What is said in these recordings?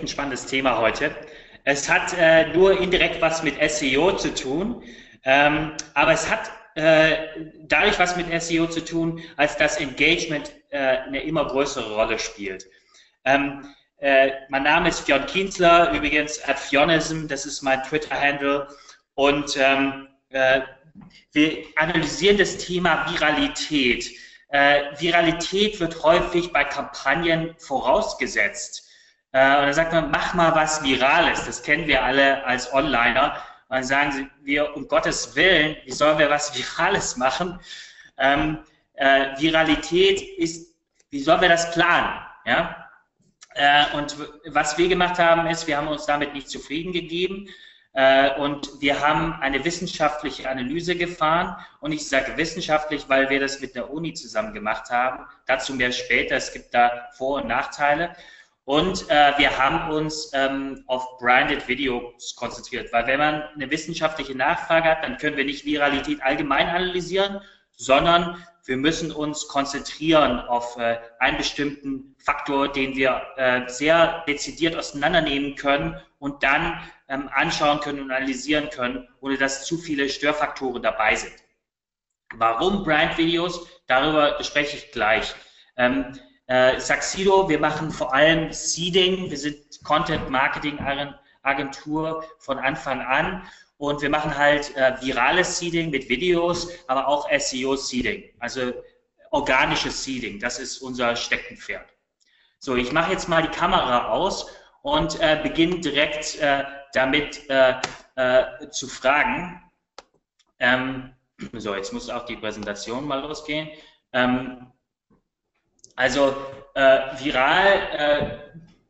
ein spannendes Thema heute. Es hat äh, nur indirekt was mit SEO zu tun, ähm, aber es hat äh, dadurch was mit SEO zu tun, als das Engagement äh, eine immer größere Rolle spielt. Ähm, äh, mein Name ist Fionn Kienzler, übrigens at Fionism, das ist mein Twitter-Handle. Und ähm, äh, wir analysieren das Thema Viralität. Äh, Viralität wird häufig bei Kampagnen vorausgesetzt. Äh, und dann sagt man, mach mal was Virales. Das kennen wir alle als Onliner. Und dann sagen wir, um Gottes Willen, wie sollen wir was Virales machen? Ähm, äh, Viralität ist, wie sollen wir das planen? Ja? Äh, und was wir gemacht haben, ist, wir haben uns damit nicht zufrieden gegeben. Äh, und wir haben eine wissenschaftliche Analyse gefahren. Und ich sage wissenschaftlich, weil wir das mit der Uni zusammen gemacht haben. Dazu mehr später. Es gibt da Vor- und Nachteile. Und äh, wir haben uns ähm, auf Branded Videos konzentriert, weil wenn man eine wissenschaftliche Nachfrage hat, dann können wir nicht Viralität allgemein analysieren, sondern wir müssen uns konzentrieren auf äh, einen bestimmten Faktor, den wir äh, sehr dezidiert auseinandernehmen können und dann ähm, anschauen können und analysieren können, ohne dass zu viele Störfaktoren dabei sind. Warum Brand-Videos? Darüber spreche ich gleich. Ähm, äh, Saxido, wir machen vor allem Seeding, wir sind Content Marketing Agentur von Anfang an und wir machen halt äh, virales Seeding mit Videos, aber auch SEO Seeding, also organisches Seeding, das ist unser Steckenpferd. So, ich mache jetzt mal die Kamera aus und äh, beginne direkt äh, damit äh, äh, zu fragen. Ähm, so, jetzt muss auch die Präsentation mal losgehen. Ähm, also äh, viral, äh,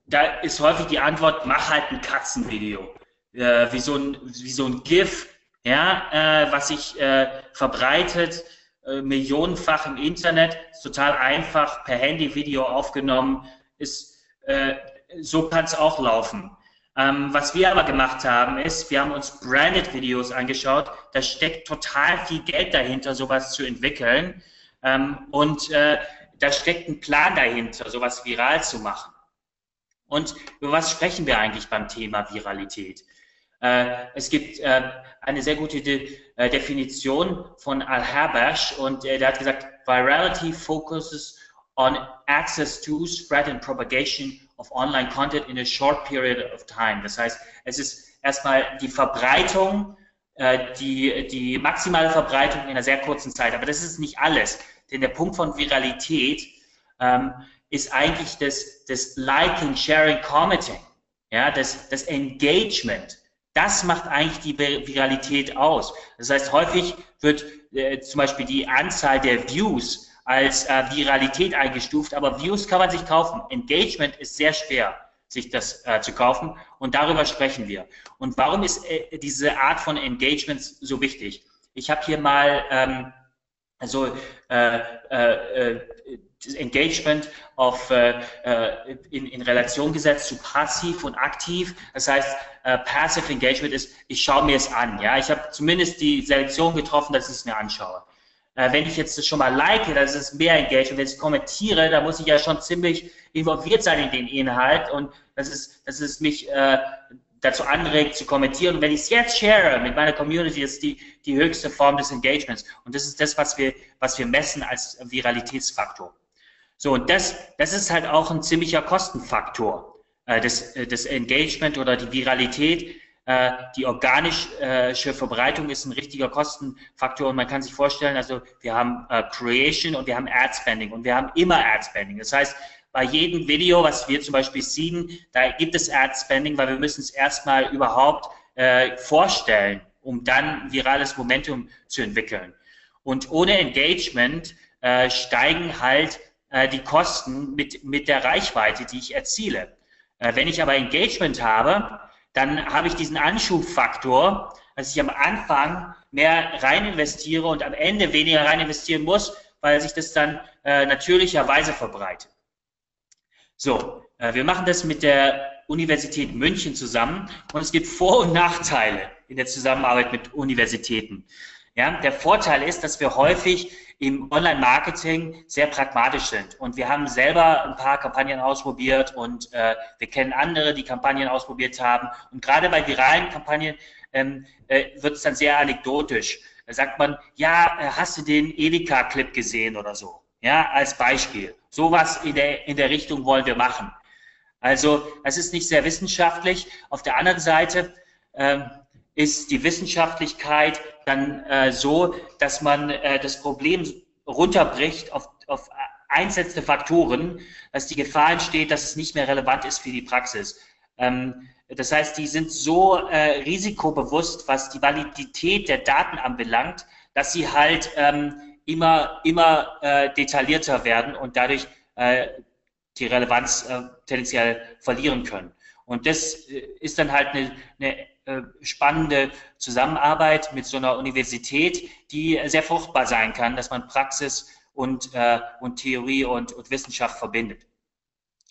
da ist häufig die Antwort, mach halt ein Katzenvideo. Äh, wie, so ein, wie so ein GIF, ja, äh, was sich äh, verbreitet, äh, millionenfach im Internet, ist total einfach, per Handy Video aufgenommen, ist, so kann es auch laufen. Ähm, was wir aber gemacht haben, ist, wir haben uns Branded Videos angeschaut. Da steckt total viel Geld dahinter, sowas zu entwickeln. Ähm, und äh, da steckt ein Plan dahinter, sowas viral zu machen. Und über was sprechen wir eigentlich beim Thema Viralität? Äh, es gibt äh, eine sehr gute äh, Definition von Al-Habash und der hat gesagt, Virality focuses on access to, spread and propagation of online content in a short period of time. Das heißt, es ist erstmal die Verbreitung, die, die maximale Verbreitung in einer sehr kurzen Zeit. Aber das ist nicht alles. Denn der Punkt von Viralität ähm, ist eigentlich das, das Liking, Sharing, Commenting, ja, das, das Engagement. Das macht eigentlich die Viralität aus. Das heißt, häufig wird äh, zum Beispiel die Anzahl der Views als äh, Viralität eingestuft, aber Views kann man sich kaufen. Engagement ist sehr schwer, sich das äh, zu kaufen und darüber sprechen wir. Und warum ist äh, diese Art von Engagement so wichtig? Ich habe hier mal ähm, also äh, äh, äh Engagement auf, äh, äh, in, in Relation gesetzt zu passiv und aktiv. Das heißt, äh, Passive Engagement ist, ich schaue mir es an. Ja, ich habe zumindest die Selektion getroffen, dass ich es mir anschaue. Äh, wenn ich jetzt schon mal like, dann ist es mehr Engagement. Wenn ich kommentiere, dann muss ich ja schon ziemlich involviert sein in den Inhalt und das ist, das ist mich äh, dazu anregt, zu kommentieren. Und wenn ich es jetzt share mit meiner Community, ist die, die höchste Form des Engagements. Und das ist das, was wir, was wir messen als Viralitätsfaktor. So, und das, das ist halt auch ein ziemlicher Kostenfaktor. Äh, das, äh, das Engagement oder die Viralität, äh, die organische Verbreitung ist ein richtiger Kostenfaktor. Und man kann sich vorstellen, also wir haben äh, Creation und wir haben Ad Spending und wir haben immer Ad Spending. Das heißt, bei jedem Video, was wir zum Beispiel sehen, da gibt es Ad Spending, weil wir müssen es erstmal überhaupt äh, vorstellen, um dann virales Momentum zu entwickeln. Und ohne Engagement äh, steigen halt äh, die Kosten mit, mit der Reichweite, die ich erziele. Äh, wenn ich aber Engagement habe, dann habe ich diesen Anschubfaktor, dass ich am Anfang mehr rein investiere und am Ende weniger rein investieren muss, weil sich das dann äh, natürlicherweise verbreitet. So, äh, wir machen das mit der Universität München zusammen und es gibt Vor- und Nachteile in der Zusammenarbeit mit Universitäten. Ja, der Vorteil ist, dass wir häufig im Online-Marketing sehr pragmatisch sind. Und wir haben selber ein paar Kampagnen ausprobiert und äh, wir kennen andere, die Kampagnen ausprobiert haben. Und gerade bei viralen Kampagnen ähm, äh, wird es dann sehr anekdotisch. Da sagt man, ja, äh, hast du den Edeka-Clip gesehen oder so? Ja, als Beispiel. Sowas in der, in der Richtung wollen wir machen. Also, das ist nicht sehr wissenschaftlich. Auf der anderen Seite ähm, ist die Wissenschaftlichkeit dann äh, so, dass man äh, das Problem runterbricht auf, auf einzelne Faktoren, dass die Gefahr entsteht, dass es nicht mehr relevant ist für die Praxis. Ähm, das heißt, die sind so äh, risikobewusst, was die Validität der Daten anbelangt, dass sie halt ähm, immer, immer äh, detaillierter werden und dadurch äh, die Relevanz äh, tendenziell verlieren können. Und das äh, ist dann halt eine, eine äh, spannende Zusammenarbeit mit so einer Universität, die sehr fruchtbar sein kann, dass man Praxis und, äh, und Theorie und, und Wissenschaft verbindet.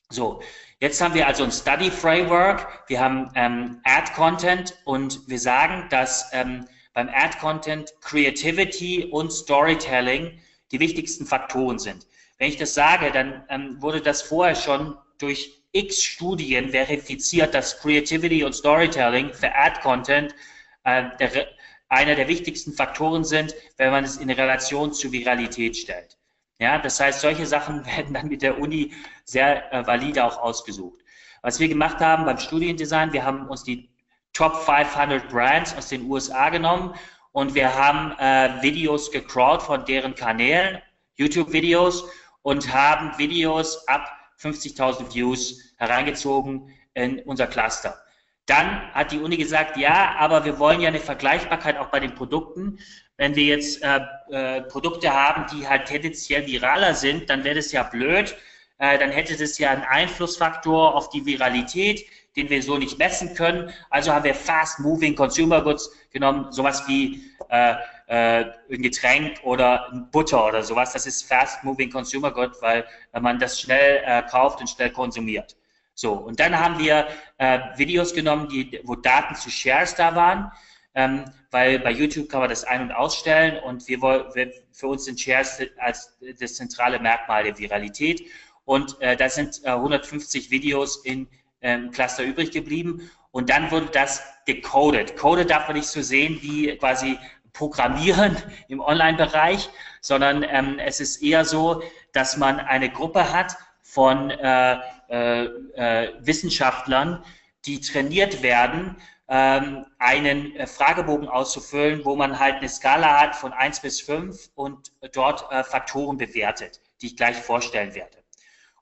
So, jetzt haben wir also ein Study Framework, wir haben ähm, Ad Content und wir sagen, dass ähm, beim Ad Content Creativity und Storytelling die wichtigsten Faktoren sind. Wenn ich das sage, dann ähm, wurde das vorher schon durch x Studien verifiziert, dass Creativity und Storytelling für Ad Content äh, der, einer der wichtigsten Faktoren sind, wenn man es in Relation zu Viralität stellt. Ja, das heißt, solche Sachen werden dann mit der Uni sehr äh, valide auch ausgesucht. Was wir gemacht haben beim Studiendesign, wir haben uns die Top 500 Brands aus den USA genommen und wir haben äh, Videos gecrawlt von deren Kanälen, YouTube-Videos und haben Videos ab 50.000 Views hereingezogen in unser Cluster. Dann hat die Uni gesagt, ja, aber wir wollen ja eine Vergleichbarkeit auch bei den Produkten. Wenn wir jetzt äh, äh, Produkte haben, die halt tendenziell viraler sind, dann wäre das ja blöd. Äh, dann hätte das ja einen Einflussfaktor auf die Viralität, den wir so nicht messen können. Also haben wir Fast Moving Consumer Goods genommen, sowas wie äh, äh, ein Getränk oder ein Butter oder sowas. Das ist Fast Moving Consumer Good, weil man das schnell äh, kauft und schnell konsumiert. So, und dann haben wir äh, Videos genommen, die, wo Daten zu Shares da waren, ähm, weil bei YouTube kann man das ein- und ausstellen und wir, wir, für uns sind Shares als das zentrale Merkmal der Viralität. Und äh, da sind äh, 150 Videos in ähm, Cluster übrig geblieben und dann wurde das decoded. Coded darf man nicht so sehen wie quasi Programmieren im Online-Bereich, sondern ähm, es ist eher so, dass man eine Gruppe hat von äh, äh, äh, Wissenschaftlern, die trainiert werden, ähm, einen äh, Fragebogen auszufüllen, wo man halt eine Skala hat von 1 bis 5 und dort äh, Faktoren bewertet, die ich gleich vorstellen werde.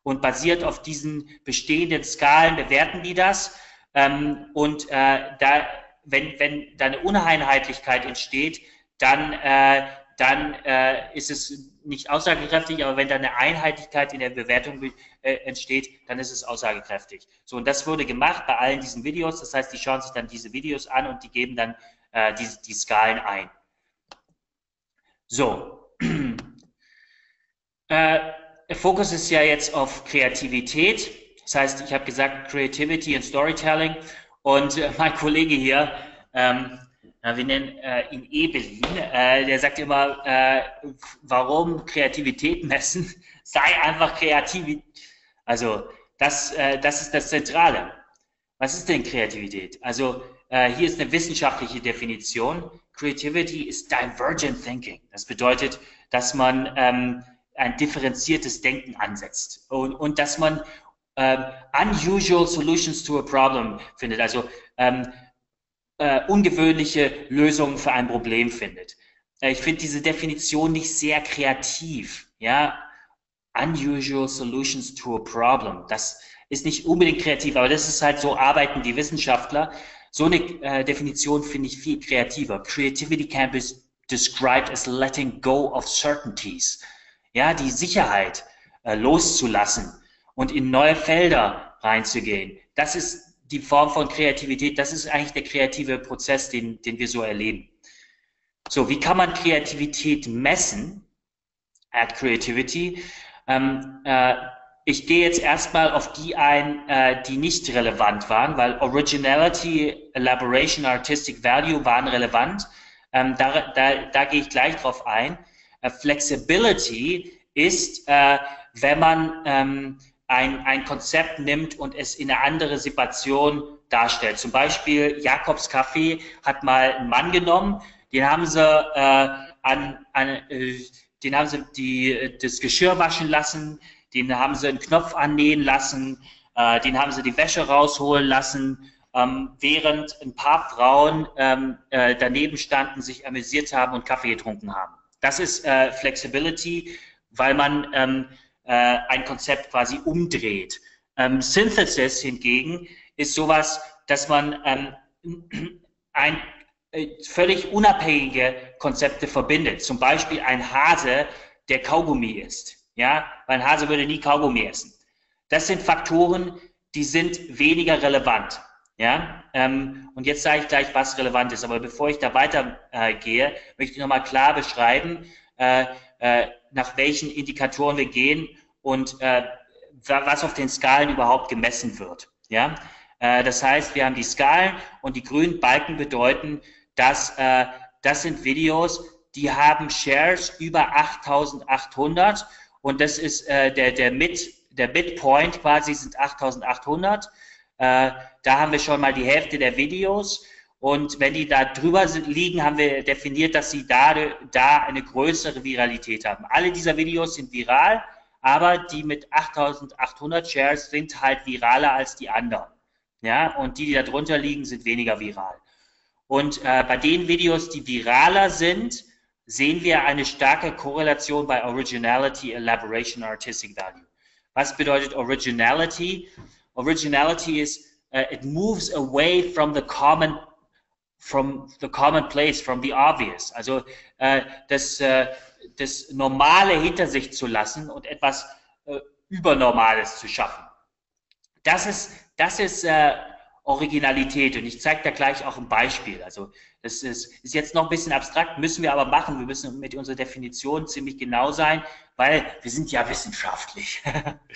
Und basiert auf diesen bestehenden Skalen bewerten die das. Ähm, und äh, da wenn, wenn da eine Uneinheitlichkeit entsteht, dann, äh, dann äh, ist es nicht aussagekräftig, aber wenn da eine Einheitlichkeit in der Bewertung äh, entsteht, dann ist es aussagekräftig. So, und das wurde gemacht bei allen diesen Videos. Das heißt, die schauen sich dann diese Videos an und die geben dann äh, die, die Skalen ein. So. äh, der Fokus ist ja jetzt auf Kreativität. Das heißt, ich habe gesagt Creativity und Storytelling. Und äh, mein Kollege hier, ähm, wir nennen äh, ihn Ebelin, äh, der sagt immer, äh, warum Kreativität messen? Sei einfach kreativ. Also das, äh, das ist das Zentrale. Was ist denn Kreativität? Also äh, hier ist eine wissenschaftliche Definition. Creativity ist divergent thinking. Das bedeutet, dass man ähm, ein differenziertes Denken ansetzt und, und dass man ähm, unusual solutions to a problem findet, also ähm, äh, ungewöhnliche Lösungen für ein Problem findet. Äh, ich finde diese Definition nicht sehr kreativ. Ja, unusual solutions to a problem. Das ist nicht unbedingt kreativ, aber das ist halt so arbeiten die Wissenschaftler. So eine äh, Definition finde ich viel kreativer. Creativity can be described as letting go of certainties. Ja, die Sicherheit äh, loszulassen und in neue Felder reinzugehen. Das ist die Form von Kreativität, das ist eigentlich der kreative Prozess, den, den wir so erleben. So, wie kann man Kreativität messen? At Creativity. Ähm, äh, ich gehe jetzt erstmal auf die ein, äh, die nicht relevant waren, weil Originality, Elaboration, Artistic Value waren relevant. Ähm, da, da, da gehe ich gleich drauf ein. Äh, Flexibility ist, äh, wenn man ähm, ein, ein Konzept nimmt und es in eine andere Situation darstellt. Zum Beispiel Jakobs Kaffee hat mal einen Mann genommen, den haben sie äh, an, an äh, den haben sie die, das Geschirr waschen lassen, den haben sie einen Knopf annähen lassen, äh, den haben sie die Wäsche rausholen lassen, ähm, während ein paar Frauen ähm, äh, daneben standen, sich amüsiert haben und Kaffee getrunken haben. Das ist äh, Flexibility, weil man ähm, äh, ein Konzept quasi umdreht. Ähm, Synthesis hingegen ist sowas, dass man ähm, ein äh, völlig unabhängige Konzepte verbindet. Zum Beispiel ein Hase, der Kaugummi isst. Ja, weil ein Hase würde nie Kaugummi essen. Das sind Faktoren, die sind weniger relevant. Ja, ähm, und jetzt sage ich gleich, was relevant ist. Aber bevor ich da weitergehe, äh, möchte ich nochmal klar beschreiben, äh, äh, nach welchen Indikatoren wir gehen und äh, was auf den Skalen überhaupt gemessen wird. Ja, äh, das heißt, wir haben die Skalen und die grünen Balken bedeuten, dass äh, das sind Videos, die haben Shares über 8800 und das ist der, der, Mid, der Midpoint quasi sind 8800 äh, da haben wir schon mal die Hälfte der Videos. Und wenn die da drüber liegen, haben wir definiert, dass sie da, da eine größere Viralität haben. Alle dieser Videos sind viral, aber die mit 8800 Shares sind halt viraler als die anderen. Ja, und die, die da drunter liegen, sind weniger viral. Und äh, bei den Videos, die viraler sind, sehen wir eine starke Korrelation bei Originality, Elaboration, Artistic Value. Was bedeutet Originality? Originality is uh, it moves away from the common from the commonplace, from the obvious. Also äh, das, äh, das Normale hinter sich zu lassen und etwas äh, Übernormales zu schaffen. Das ist, das ist äh, Originalität und ich zeige da gleich auch ein Beispiel. Also das ist, ist jetzt noch ein bisschen abstrakt, müssen wir aber machen. Wir müssen mit unserer Definition ziemlich genau sein, weil wir sind ja wissenschaftlich.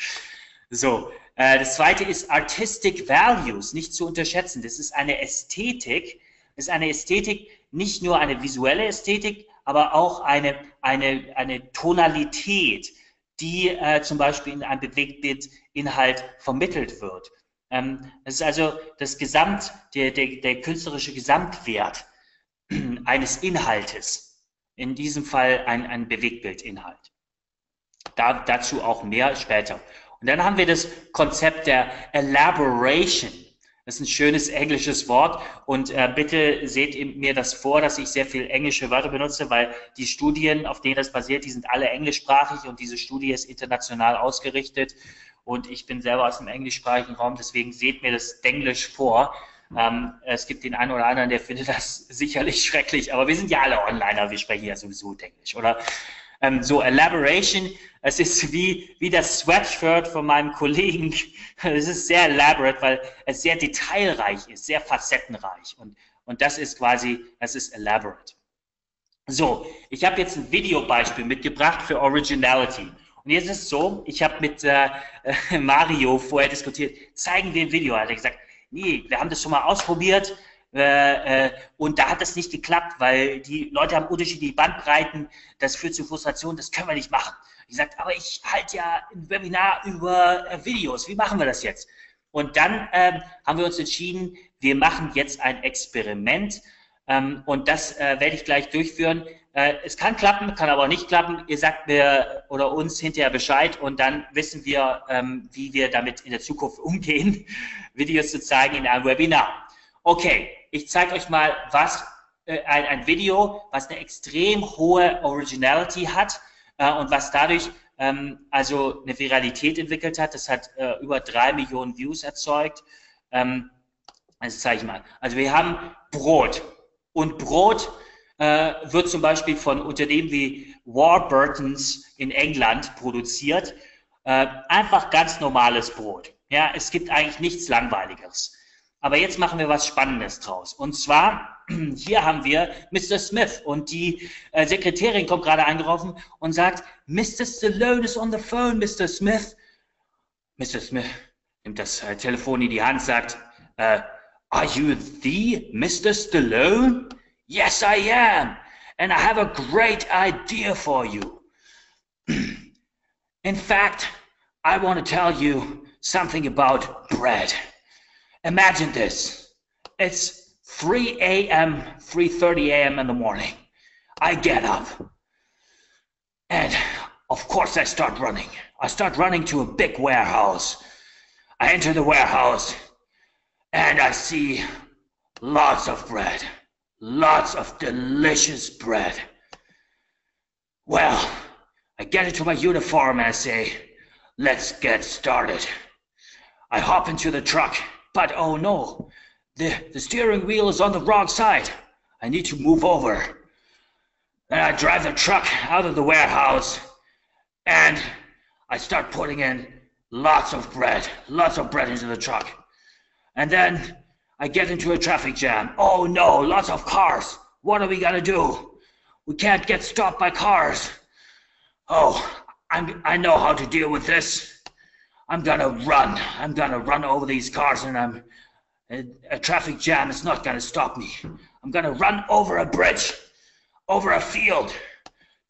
so, das zweite ist Artistic Values, nicht zu unterschätzen. Das ist eine Ästhetik, ist eine Ästhetik, nicht nur eine visuelle Ästhetik, aber auch eine, eine, eine Tonalität, die äh, zum Beispiel in einem Bewegtbildinhalt vermittelt wird. Ähm, das ist also das Gesamt, der, der, der künstlerische Gesamtwert eines Inhaltes. In diesem Fall ein, ein Bewegtbildinhalt. Da, dazu auch mehr später. Und dann haben wir das Konzept der Elaboration. Das ist ein schönes englisches Wort und äh, bitte seht mir das vor, dass ich sehr viel englische Wörter benutze, weil die Studien, auf denen das basiert, die sind alle englischsprachig und diese Studie ist international ausgerichtet und ich bin selber aus dem englischsprachigen Raum, deswegen seht mir das Englisch vor. Ähm, es gibt den einen oder anderen, der findet das sicherlich schrecklich, aber wir sind ja alle Onliner, wir sprechen ja sowieso Englisch, oder? Ähm, so Elaboration, es ist wie, wie das Sweatshirt von meinem Kollegen. Es ist sehr elaborate, weil es sehr detailreich ist, sehr facettenreich. Und, und das ist quasi, es ist elaborate. So, ich habe jetzt ein Videobeispiel mitgebracht für Originality. Und jetzt ist es so, ich habe mit äh, Mario vorher diskutiert, zeigen wir ein Video. Er hat gesagt, nee, wir haben das schon mal ausprobiert, äh, äh, und da hat das nicht geklappt, weil die Leute haben unterschiedliche Bandbreiten, das führt zu Frustration, das können wir nicht machen. Ich sagte, aber ich halte ja ein Webinar über äh, Videos, wie machen wir das jetzt? Und dann ähm, haben wir uns entschieden, wir machen jetzt ein Experiment ähm, und das äh, werde ich gleich durchführen. Äh, es kann klappen, kann aber auch nicht klappen. Ihr sagt mir oder uns hinterher Bescheid und dann wissen wir, ähm, wie wir damit in der Zukunft umgehen, Videos zu zeigen in einem Webinar. Okay, ich zeige euch mal, was äh, ein, ein, Video, was eine extrem hohe Originality hat äh, und was dadurch ähm, also eine Viralität entwickelt hat. Das hat äh, über drei Millionen Views erzeugt. Ähm, das zeige ich mal. Also wir haben Brot und Brot äh, wird zum Beispiel von Unternehmen wie Warburtons in England produziert. Äh, einfach ganz normales Brot. Ja, es gibt eigentlich nichts Langweiligeres. Aber jetzt machen wir was Spannendes draus. Und zwar, hier haben wir Mr. Smith und die äh, Sekretärin kommt gerade angerufen und sagt, Mr. Stallone is on the phone, Mr. Smith. Mr. Smith nimmt das äh, Telefon in die Hand, sagt, äh, Are you the Mr. Stallone? Yes, I am. And I have a great idea for you. In fact, I want to tell you something about bread. Imagine this. It's 3 a.m., 3.30 a.m. in the morning. I get up. And of course I start running. I start running to a big warehouse. I enter the warehouse and I see lots of bread. Lots of delicious bread. Well, I get into my uniform and I say, let's get started. I hop into the truck, but oh no, the, the steering wheel is on the wrong side. I need to move over. Then I drive the truck out of the warehouse and I start putting in lots of bread, lots of bread into the truck. And then I get into a traffic jam. Oh no, lots of cars. What are we gonna do? We can't get stopped by cars. Oh, I'm, I know how to deal with this. I'm gonna run. I'm gonna run over these cars and I'm, a, a traffic jam is not gonna stop me. I'm gonna run over a bridge, over a field,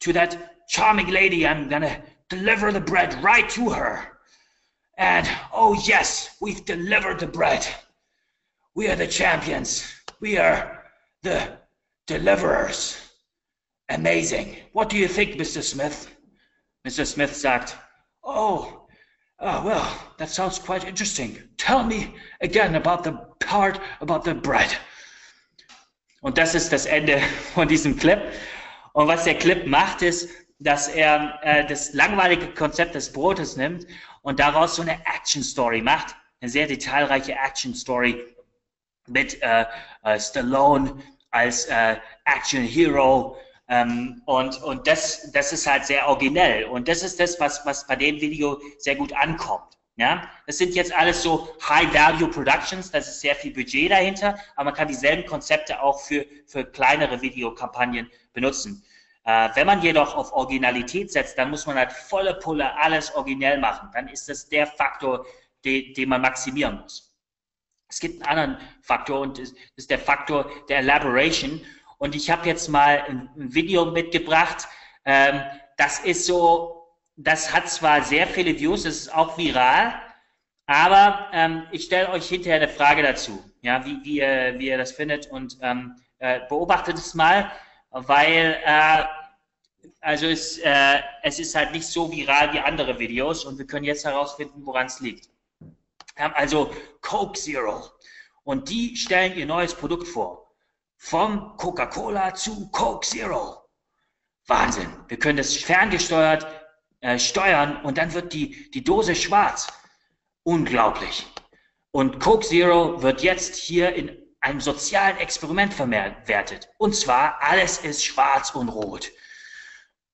to that charming lady. I'm gonna deliver the bread right to her. And oh yes, we've delivered the bread. We are the champions. We are the deliverers. Amazing. What do you think, Mr. Smith? Mr. Smith sagt, Oh, oh, well, that sounds quite interesting. Tell me again about the part about the bread. Und das ist das Ende von diesem Clip. Und was der Clip macht, ist, dass er äh, das langweilige Konzept des Brotes nimmt und daraus so eine Action Story macht, eine sehr detailreiche Action Story mit äh, äh, Stallone als äh, Action Hero ähm, und und das das ist halt sehr originell und das ist das was was bei dem Video sehr gut ankommt. Ja, das sind jetzt alles so High-Value Productions, das ist sehr viel Budget dahinter, aber man kann dieselben Konzepte auch für, für kleinere Videokampagnen benutzen. Äh, wenn man jedoch auf Originalität setzt, dann muss man halt volle Pulle alles originell machen. Dann ist das der Faktor, den, den man maximieren muss. Es gibt einen anderen Faktor und das ist der Faktor der Elaboration. Und ich habe jetzt mal ein, Video mitgebracht. Ähm, das ist so, das hat zwar sehr viele Views, das ist auch viral, aber ähm, ich stelle euch hinterher eine Frage dazu, ja, wie, wie, ihr, wie ihr das findet und ähm, äh, beobachtet es mal weil äh, also es, äh, es ist halt nicht so viral wie andere Videos und wir können jetzt herausfinden, woran es liegt. Wir haben also Coke Zero und die stellen ihr neues Produkt vor. Vom Coca-Cola zu Coke Zero. Wahnsinn. Wir können das ferngesteuert äh, steuern und dann wird die, die Dose schwarz. Unglaublich. Und Coke Zero wird jetzt hier in einem sozialen Experiment verwertet. Und zwar, alles ist schwarz und rot.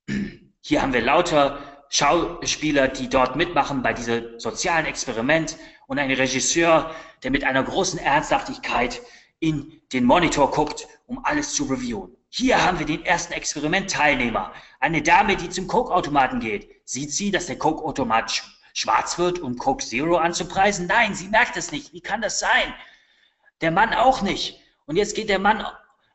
Hier haben wir lauter Schauspieler, die dort mitmachen bei diesem sozialen Experiment und einen Regisseur, der mit einer großen Ernsthaftigkeit in den Monitor guckt, um alles zu reviewen. Hier haben wir den ersten Experimentteilnehmer. Eine Dame, die zum Coke-Automaten geht. Sieht sie, dass der Coke-Automat schwarz wird, um Coke Zero anzupreisen? Nein, sie merkt es nicht. Wie kann das sein? Der Mann auch nicht. Und jetzt geht der Mann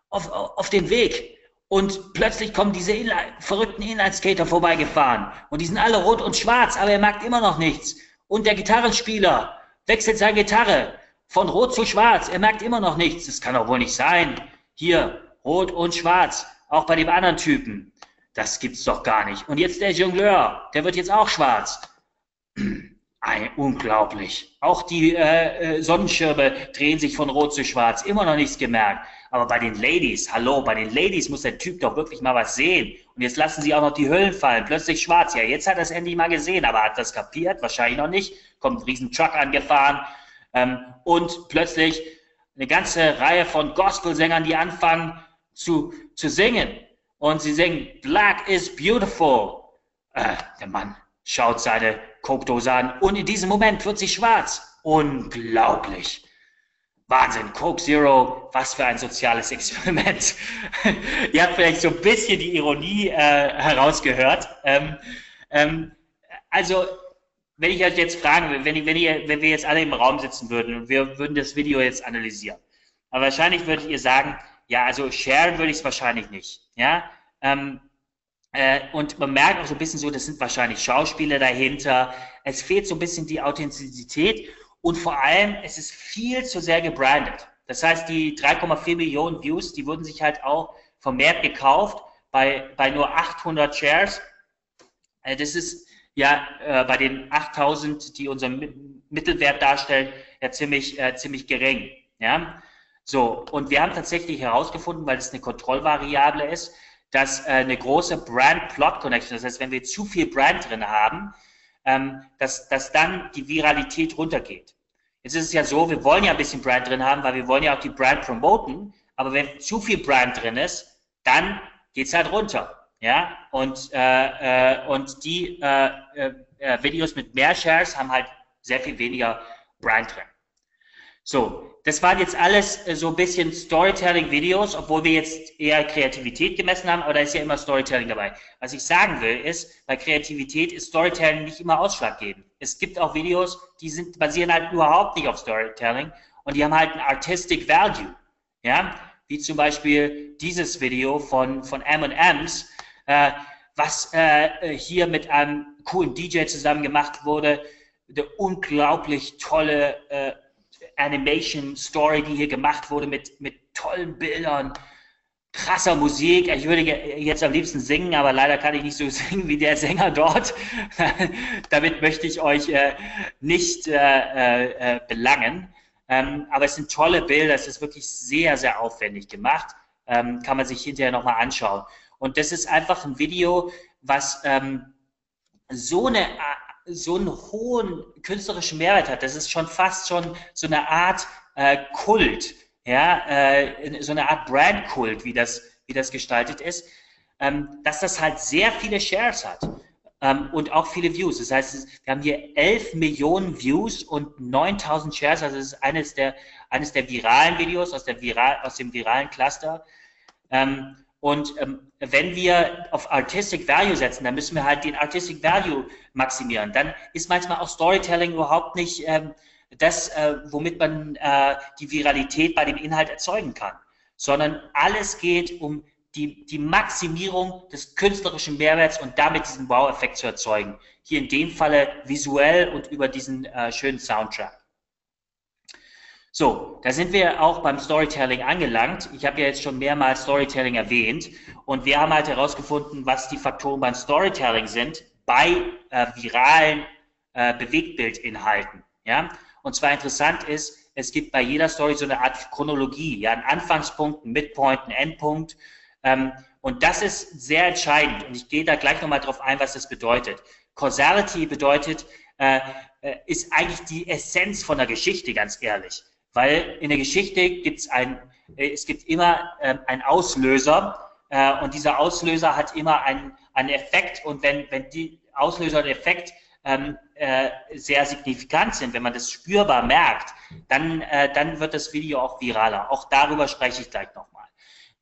auf, auf den Weg. Und plötzlich kommen diese Inline, verrückten Inline-Skater vorbeigefahren. Und die sind alle rot und schwarz, aber er merkt immer noch nichts. Und der Gitarrenspieler wechselt seine Gitarre von rot zu schwarz. Er merkt immer noch nichts. Das kann doch wohl nicht sein. Hier, rot und schwarz. Auch bei dem anderen Typen. Das gibt's doch gar nicht. Und jetzt der Jongleur. Der wird jetzt auch schwarz. Ein, unglaublich. Auch die äh, äh, Sonnenschirme drehen sich von rot zu schwarz. Immer noch nichts gemerkt. Aber bei den Ladies, hallo, bei den Ladies muss der Typ doch wirklich mal was sehen. Und jetzt lassen sie auch noch die Hüllen fallen. Plötzlich schwarz. Ja, jetzt hat er es endlich mal gesehen, aber hat das kapiert? Wahrscheinlich noch nicht. Kommt ein riesen Truck angefahren. Ähm, und plötzlich eine ganze Reihe von Gospelsängern, die anfangen zu, zu singen. Und sie singen, Black is beautiful. Äh, der Mann schaut seine Coke-Dose an und in diesem Moment wird sie schwarz. Unglaublich. Wahnsinn, Coke Zero, was für ein soziales Experiment. ihr habt vielleicht so ein bisschen die Ironie äh, herausgehört. Ähm, ähm, also, wenn ich euch jetzt fragen, wenn, ich, wenn, ihr, wenn wir jetzt alle im Raum sitzen würden und wir würden das Video jetzt analysieren, aber wahrscheinlich würdet ihr sagen, ja, also sharen würde ich es wahrscheinlich nicht. Ja, ähm, äh, und man merkt auch so ein bisschen so, das sind wahrscheinlich Schauspieler dahinter. Es fehlt so ein bisschen die Authentizität und vor allem, es ist viel zu sehr gebrandet. Das heißt, die 3,4 Millionen Views, die wurden sich halt auch vermehrt gekauft bei, bei nur 800 Shares. Äh, das ist ja äh, bei den 8000, die unseren Mittelwert darstellen, ja ziemlich, äh, ziemlich gering. Ja, so. Und wir haben tatsächlich herausgefunden, weil es eine Kontrollvariable ist, dass äh, eine große Brand-Plot-Connection, das heißt, wenn wir zu viel Brand drin haben, ähm, dass, dass dann die Viralität runtergeht. Jetzt ist es ja so, wir wollen ja ein bisschen Brand drin haben, weil wir wollen ja auch die Brand promoten, aber wenn zu viel Brand drin ist, dann geht's halt runter. Ja, und, äh, äh, und die äh, äh, äh Videos mit mehr Shares haben halt sehr viel weniger Brand drin. So, das waren jetzt alles äh, so ein bisschen Storytelling-Videos, obwohl wir jetzt eher Kreativität gemessen haben, aber da ist ja immer Storytelling dabei. Was ich sagen will, ist, bei Kreativität ist Storytelling nicht immer ausschlaggebend. Es gibt auch Videos, die sind, basieren halt überhaupt nicht auf Storytelling und die haben halt ein Artistic Value. Ja, wie zum Beispiel dieses Video von, von M&M's, äh, was äh, hier mit einem coolen DJ zusammen gemacht wurde, eine unglaublich tolle äh, Animation-Story, die hier gemacht wurde mit, mit tollen Bildern, krasser Musik. Ich würde jetzt am liebsten singen, aber leider kann ich nicht so singen wie der Sänger dort. Damit möchte ich euch äh, nicht äh, äh, äh, belangen. Ähm, aber es sind tolle Bilder, es ist wirklich sehr, sehr aufwendig gemacht. Ähm, kann man sich hinterher nochmal anschauen. Und das ist einfach ein Video, was ähm, so eine so einen hohen künstlerischen Mehrwert hat. Das ist schon fast schon so eine Art äh, Kult, ja, äh, so eine Art Brandkult, wie das, wie das gestaltet ist, ähm, dass das halt sehr viele Shares hat ähm, und auch viele Views. Das heißt, wir haben hier 11 Millionen Views und 9000 Shares. Also das ist eines der, eines der viralen Videos aus, der viral, aus dem viralen Cluster. Ähm, und ähm, wenn wir auf Artistic Value setzen, dann müssen wir halt den Artistic Value maximieren. Dann ist manchmal auch Storytelling überhaupt nicht ähm, das, äh, womit man äh, die Viralität bei dem Inhalt erzeugen kann, sondern alles geht um die, die Maximierung des künstlerischen Mehrwerts und damit diesen Wow-Effekt zu erzeugen. Hier in dem Falle visuell und über diesen äh, schönen Soundtrack. So, da sind wir auch beim Storytelling angelangt. Ich habe ja jetzt schon mehrmals Storytelling erwähnt und wir haben halt herausgefunden, was die Faktoren beim Storytelling sind bei äh, viralen äh, Bewegtbildinhalten. Ja? Und zwar interessant ist, es gibt bei jeder Story so eine Art Chronologie, ja, einen Anfangspunkt, einen Midpoint, einen Endpunkt. Ähm, und das ist sehr entscheidend. Und ich gehe da gleich nochmal drauf ein, was das bedeutet. Causality bedeutet, äh, äh, ist eigentlich die Essenz von der Geschichte, ganz ehrlich. Weil in der Geschichte gibt es ein, äh, es gibt immer äh, einen Auslöser äh, und dieser Auslöser hat immer einen, einen Effekt und wenn, wenn die Auslöser und Effekt ähm, äh, sehr signifikant sind, wenn man das spürbar merkt, dann, äh, dann wird das Video auch viraler. Auch darüber spreche ich gleich nochmal.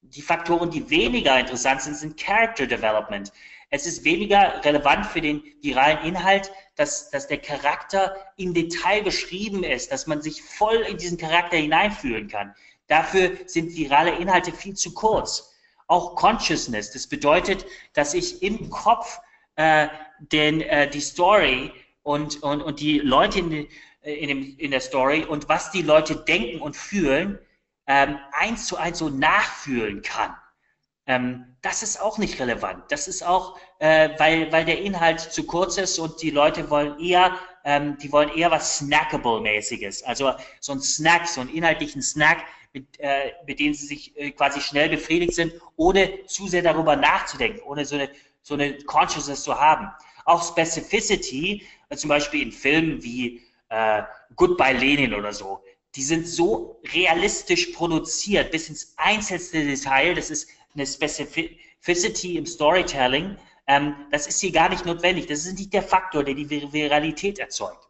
Die Faktoren, die weniger interessant sind, sind Character Development. Es ist weniger relevant für den viralen Inhalt, dass, dass der Charakter im Detail beschrieben ist, dass man sich voll in diesen Charakter hineinfühlen kann. Dafür sind virale Inhalte viel zu kurz. Auch Consciousness, das bedeutet, dass ich im Kopf äh, den, äh, die Story und, und, und die Leute in, in, dem, in der Story und was die Leute denken und fühlen, ähm, eins zu eins so nachfühlen kann. Ähm, das ist auch nicht relevant. Das ist auch, äh, weil, weil der Inhalt zu kurz ist und die Leute wollen eher, ähm, die wollen eher was Snackable-mäßiges. Also so ein Snack, so einen inhaltlichen Snack, mit, äh, mit denen sie sich äh, quasi schnell befriedigt sind, ohne zu sehr darüber nachzudenken, ohne so eine, so eine Consciousness zu haben. Auch Specificity, äh, zum Beispiel in Filmen wie äh, Goodbye Lenin oder so, die sind so realistisch produziert, bis ins einzelste Detail. Das ist eine Specificity im Storytelling, ähm, das ist hier gar nicht notwendig. Das ist nicht der Faktor, der die Viralität erzeugt.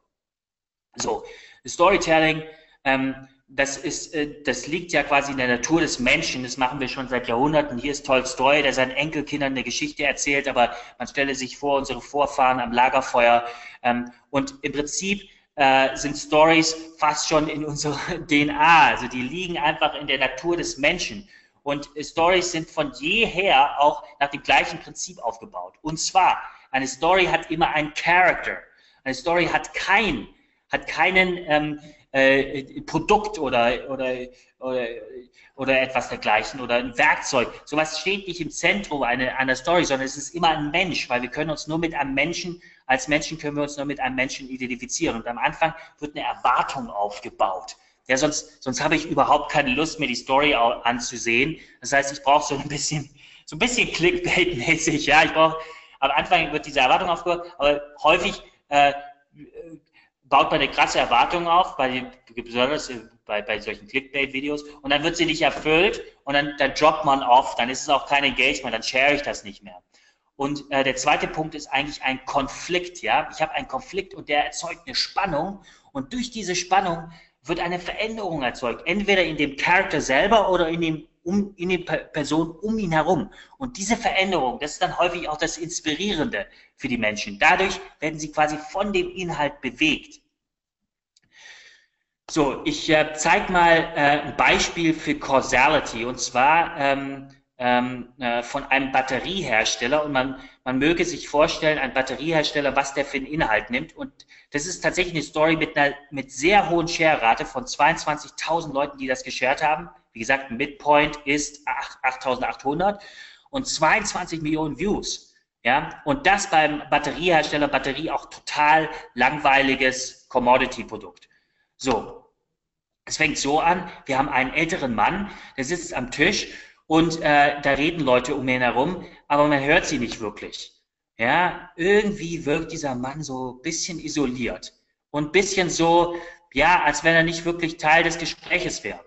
So, Storytelling, ähm, das, ist, äh, das liegt ja quasi in der Natur des Menschen. Das machen wir schon seit Jahrhunderten. Hier ist Tolstoi, der seinen Enkelkindern eine Geschichte erzählt, aber man stelle sich vor, unsere Vorfahren am Lagerfeuer. Ähm, und im Prinzip äh, sind Stories fast schon in unserer DNA. Also die liegen einfach in der Natur des Menschen. Und Stories sind von jeher auch nach dem gleichen Prinzip aufgebaut. Und zwar, eine Story hat immer einen Character. Eine Story hat kein, hat keinen ähm, äh, Produkt oder, oder, oder, oder etwas dergleichen oder ein Werkzeug. Sowas steht nicht im Zentrum einer, einer Story, sondern es ist immer ein Mensch, weil wir können uns nur mit einem Menschen, als Menschen können wir uns nur mit einem Menschen identifizieren. Und am Anfang wird eine Erwartung aufgebaut. Ja, sonst, sonst habe ich überhaupt keine Lust, mir die Story anzusehen. Das heißt, ich brauche so ein bisschen, so ein bisschen Clickbait-mäßig. Ja, ich brauche, am Anfang wird diese Erwartung aufgebaut, aber häufig äh, baut man eine krasse Erwartung auf, bei, besonders bei, bei solchen Clickbait-Videos, und dann wird sie nicht erfüllt und dann, dann droppt man off, dann ist es auch kein Engagement, dann share ich das nicht mehr. Und äh, der zweite Punkt ist eigentlich ein Konflikt, ja. Ich habe einen Konflikt und der erzeugt eine Spannung und durch diese Spannung wird eine Veränderung erzeugt, entweder in dem Charakter selber oder in dem um, in den Personen um ihn herum. Und diese Veränderung, das ist dann häufig auch das Inspirierende für die Menschen. Dadurch werden sie quasi von dem Inhalt bewegt. So, ich äh, zeige mal äh, ein Beispiel für Causality und zwar ähm, ähm, äh, von einem Batteriehersteller und man, man möge sich vorstellen, ein Batteriehersteller, was der für einen Inhalt nimmt und das ist tatsächlich eine Story mit einer mit sehr hohen Share-Rate von 22.000 Leuten, die das geshared haben. Wie gesagt, Midpoint ist 8.800 und 22 Millionen Views. Ja, und das beim Batteriehersteller, Batterie auch total langweiliges Commodity-Produkt. So, es fängt so an, wir haben einen älteren Mann, der sitzt am Tisch und äh, da reden Leute um ihn herum, aber man hört sie nicht wirklich. Ja, irgendwie wirkt dieser Mann so ein bisschen isoliert und ein bisschen so, ja, als wenn er nicht wirklich Teil des Gespräches wäre.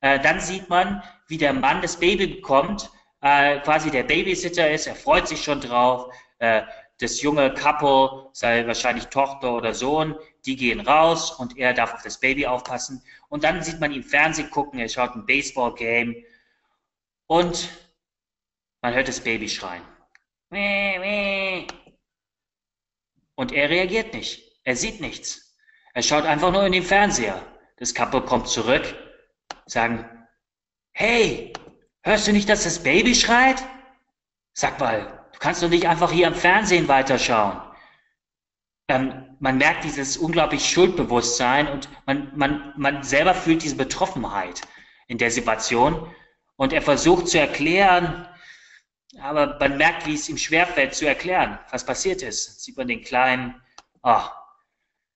Äh, dann sieht man, wie der Mann das Baby bekommt, äh, quasi der Babysitter ist, er freut sich schon drauf, äh, das junge Couple, sei wahrscheinlich Tochter oder Sohn, die gehen raus und er darf auf das Baby aufpassen. Und dann sieht man ihn Fernsehen gucken, er schaut ein Baseball-Game und man hört das Baby schreien. Und er reagiert nicht. Er sieht nichts. Er schaut einfach nur in den Fernseher. Das Couple kommt zurück, sagen, hey, hörst du nicht, dass das Baby schreit? Sag mal, du kannst doch nicht einfach hier am Fernsehen weiterschauen. Ähm, man merkt dieses unglaublich Schuldbewusstsein und man, man, man selber fühlt diese Betroffenheit in der Situation und er versucht zu erklären, aber man merkt, wie es ihm schwerfällt zu erklären, was passiert ist. Sieht man den Kleinen, oh,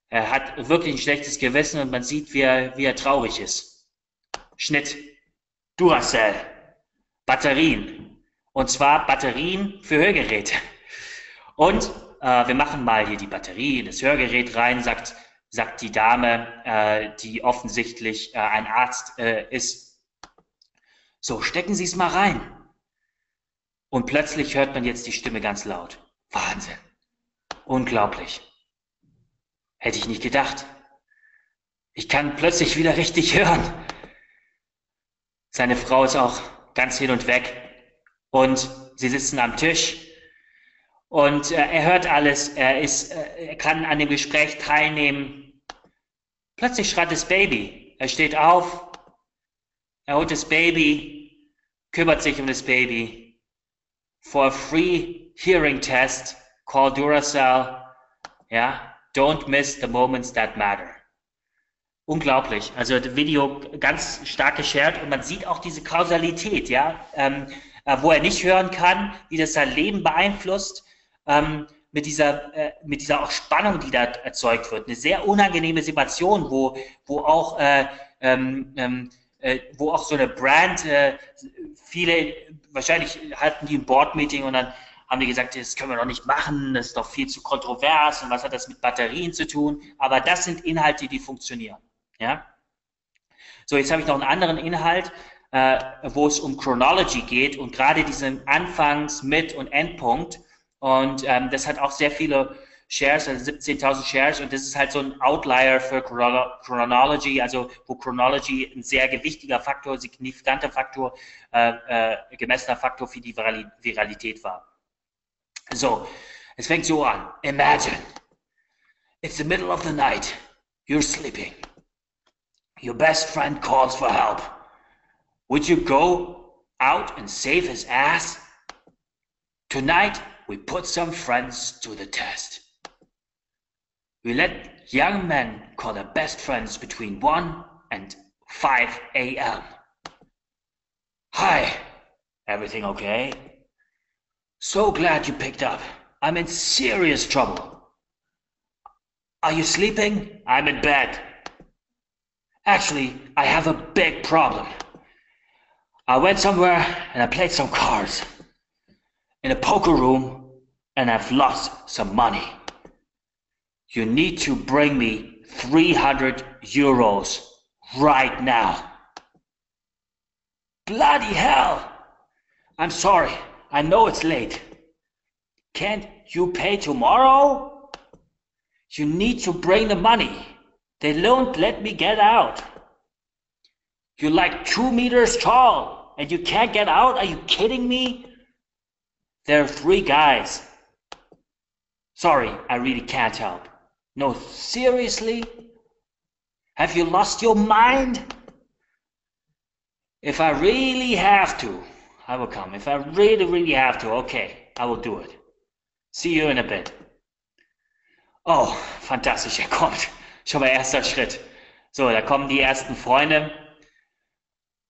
er hat wirklich ein schlechtes Gewissen und man sieht, wie er, wie er traurig ist. Schnitt. Duracell. Batterien. Und zwar Batterien für Hörgeräte. Und äh, wir machen mal hier die Batterie in das Hörgerät rein, sagt, sagt die Dame, äh, die offensichtlich äh, ein Arzt äh, ist. So, stecken Sie es mal rein. Und plötzlich hört man jetzt die Stimme ganz laut. Wahnsinn. Unglaublich. Hätte ich nicht gedacht. Ich kann plötzlich wieder richtig hören. Seine Frau ist auch ganz hin und weg. Und sie sitzen am Tisch. Und äh, er hört alles. Er, ist, äh, er kann an dem Gespräch teilnehmen. Plötzlich schreit das Baby. Er steht auf. Er holt das Baby, kümmert sich um das Baby. For a free hearing test, call Duracell. Ja, don't miss the moments that matter. Unglaublich. Also das Video ganz stark geshared und man sieht auch diese Kausalität, ja, ähm, äh, wo er nicht hören kann, wie das sein Leben beeinflusst, ähm, mit dieser, äh, mit dieser auch Spannung, die da erzeugt wird. Eine sehr unangenehme Situation, wo, wo auch äh, ähm, ähm äh, wo auch so eine Brand, äh, viele, wahrscheinlich hatten die ein Board-Meeting und dann haben die gesagt, das können wir doch nicht machen, das ist doch viel zu kontrovers und was hat das mit Batterien zu tun? Aber das sind Inhalte, die funktionieren. Ja? So, jetzt habe ich noch einen anderen Inhalt, äh, wo es um Chronology geht und gerade diesen Anfangs-, Mit- und Endpunkt. Und ähm, das hat auch sehr viele Shares, also 17.000 Shares und das ist halt so ein Outlier für Chronology, also wo Chronology ein sehr gewichtiger Faktor, signifikanter Faktor, äh, äh, gemessener Faktor für die Viralität war. So, es fängt so an. Imagine, it's the middle of the night, you're sleeping. Your best friend calls for help. Would you go out and save his ass? Tonight, we put some friends to the test. We let young men call their best friends between 1 and 5 a.m. Hi, everything okay? So glad you picked up. I'm in serious trouble. Are you sleeping? I'm in bed. Actually, I have a big problem. I went somewhere and I played some cards in a poker room and I've lost some money. You need to bring me 300 euros right now. Bloody hell! I'm sorry. I know it's late. Can't you pay tomorrow? You need to bring the money. They won't let me get out. You're like two meters tall and you can't get out? Are you kidding me? There are three guys. Sorry, I really can't help. No, seriously? Have you lost your mind? If I really have to, I will come. If I really, really have to, okay, I will do it. See you in a bit. Oh, fantastisch, er kommt. Schon mal erster Schritt. So, da kommen die ersten Freunde.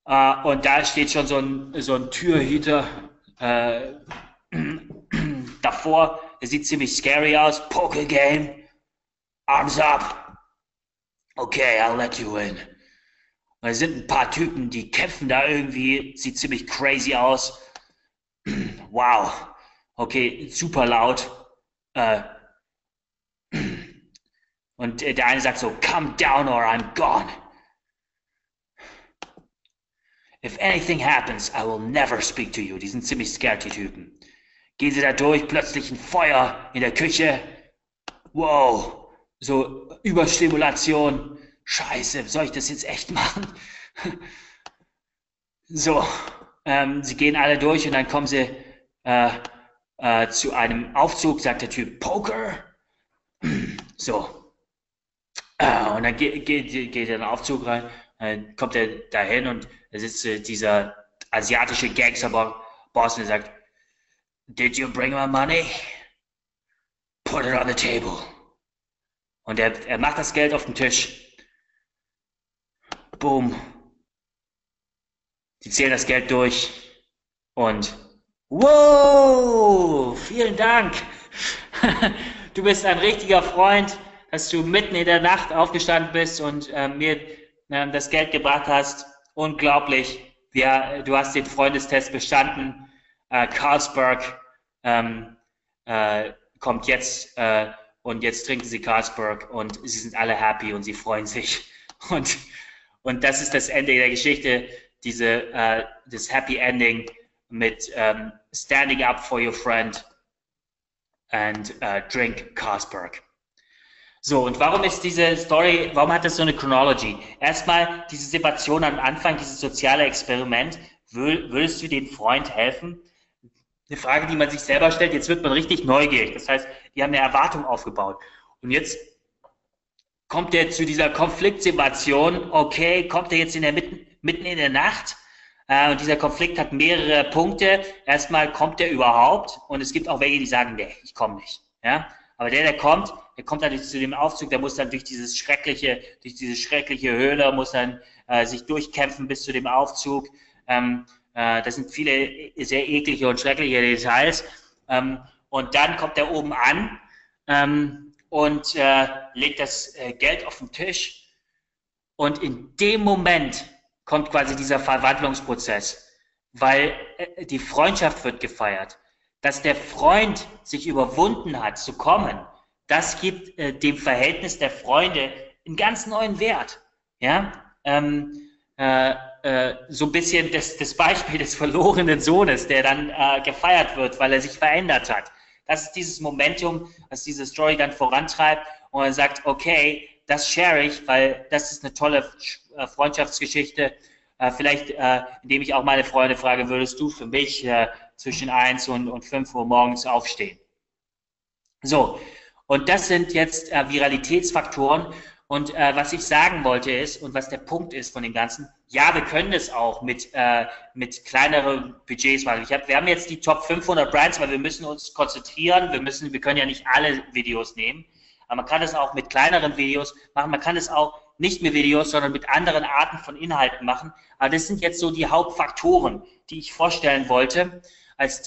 Äh, und da steht schon so ein, so ein Türhüter äh, davor. Der sieht ziemlich scary aus. Poker Game. Arms up. Okay, I'll let you in. Und es sind ein paar Typen, die kämpfen da irgendwie. Sieht ziemlich crazy aus. wow. Okay, super laut. Äh, und der eine sagt so, come down or I'm gone. If anything happens, I will never speak to you. Die sind ziemlich scared, die Typen. Gehen sie da durch, plötzlich ein Feuer in der Küche. Wow, so Überstimulation. Scheiße, soll ich das jetzt echt machen? so, ähm, sie gehen alle durch und dann kommen sie äh, äh, zu einem Aufzug, sagt der Typ, Poker. so. Äh, und dann geht, geht, geht er in den Aufzug rein, dann kommt er dahin und da sitzt äh, dieser asiatische Gangster-Boss und sagt, Did you bring my money? Put it on the table. Und er, er macht das Geld auf den Tisch. Boom. Die zählen das Geld durch und wow, vielen Dank. Du bist ein richtiger Freund, dass du mitten in der Nacht aufgestanden bist und äh, mir äh, das Geld gebracht hast. Unglaublich. Ja, du hast den Freundestest bestanden. Äh, Carlsberg ähm, äh, kommt jetzt äh, und jetzt trinken sie Carlsberg und sie sind alle happy und sie freuen sich. Und, und das ist das Ende der Geschichte, diese, äh, das Happy Ending mit ähm, Standing Up for Your Friend and uh, Drink Carlsberg. So, und warum ist diese Story, warum hat das so eine Chronology? Erstmal diese Situation am Anfang, dieses soziale Experiment. Würdest du dem Freund helfen? Eine Frage, die man sich selber stellt. Jetzt wird man richtig neugierig. Das heißt, die haben eine Erwartung aufgebaut. Und jetzt kommt er zu dieser Konfliktsituation. Okay, kommt er jetzt in der mitten, mitten in der Nacht? Äh, und dieser Konflikt hat mehrere Punkte. Erstmal kommt er überhaupt? Und es gibt auch welche, die sagen, nee, ich komme nicht. Ja? Aber der, der kommt, der kommt dann zu dem Aufzug, der muss dann durch dieses schreckliche, durch diese schreckliche Höhle, muss dann äh, sich durchkämpfen bis zu dem Aufzug. Ähm, äh, das sind viele sehr eklige und schreckliche Details. Ähm, und dann kommt er oben an ähm, und äh, legt das äh, Geld auf den Tisch. Und in dem Moment kommt quasi dieser Verwandlungsprozess, weil äh, die Freundschaft wird gefeiert dass der Freund sich überwunden hat zu kommen, das gibt äh, dem Verhältnis der Freunde einen ganz neuen Wert. Ja, ähm, äh, äh, so ein bisschen das, das Beispiel des verlorenen Sohnes, der dann äh, gefeiert wird, weil er sich verändert hat. Das ist dieses Momentum, was diese Story dann vorantreibt und er sagt, okay, das share ich, weil das ist eine tolle äh, Freundschaftsgeschichte. Äh, vielleicht, indem ich auch meine Freunde frage, würdest du für mich zwischen 1 und, und 5 Uhr morgens aufstehen. So, und das sind jetzt äh, Viralitätsfaktoren. Und äh, was ich sagen wollte ist, und was der Punkt ist von dem Ganzen, ja, wir können es auch mit, äh, mit kleineren Budgets machen. Ich hab, wir haben jetzt die Top 500 Brands, weil wir müssen uns konzentrieren. Wir müssen, wir können ja nicht alle Videos nehmen. Aber man kann es auch mit kleineren Videos machen. Man kann es auch nicht mit Videos, sondern mit anderen Arten von Inhalten machen. Aber das sind jetzt so die Hauptfaktoren, die ich vorstellen wollte, als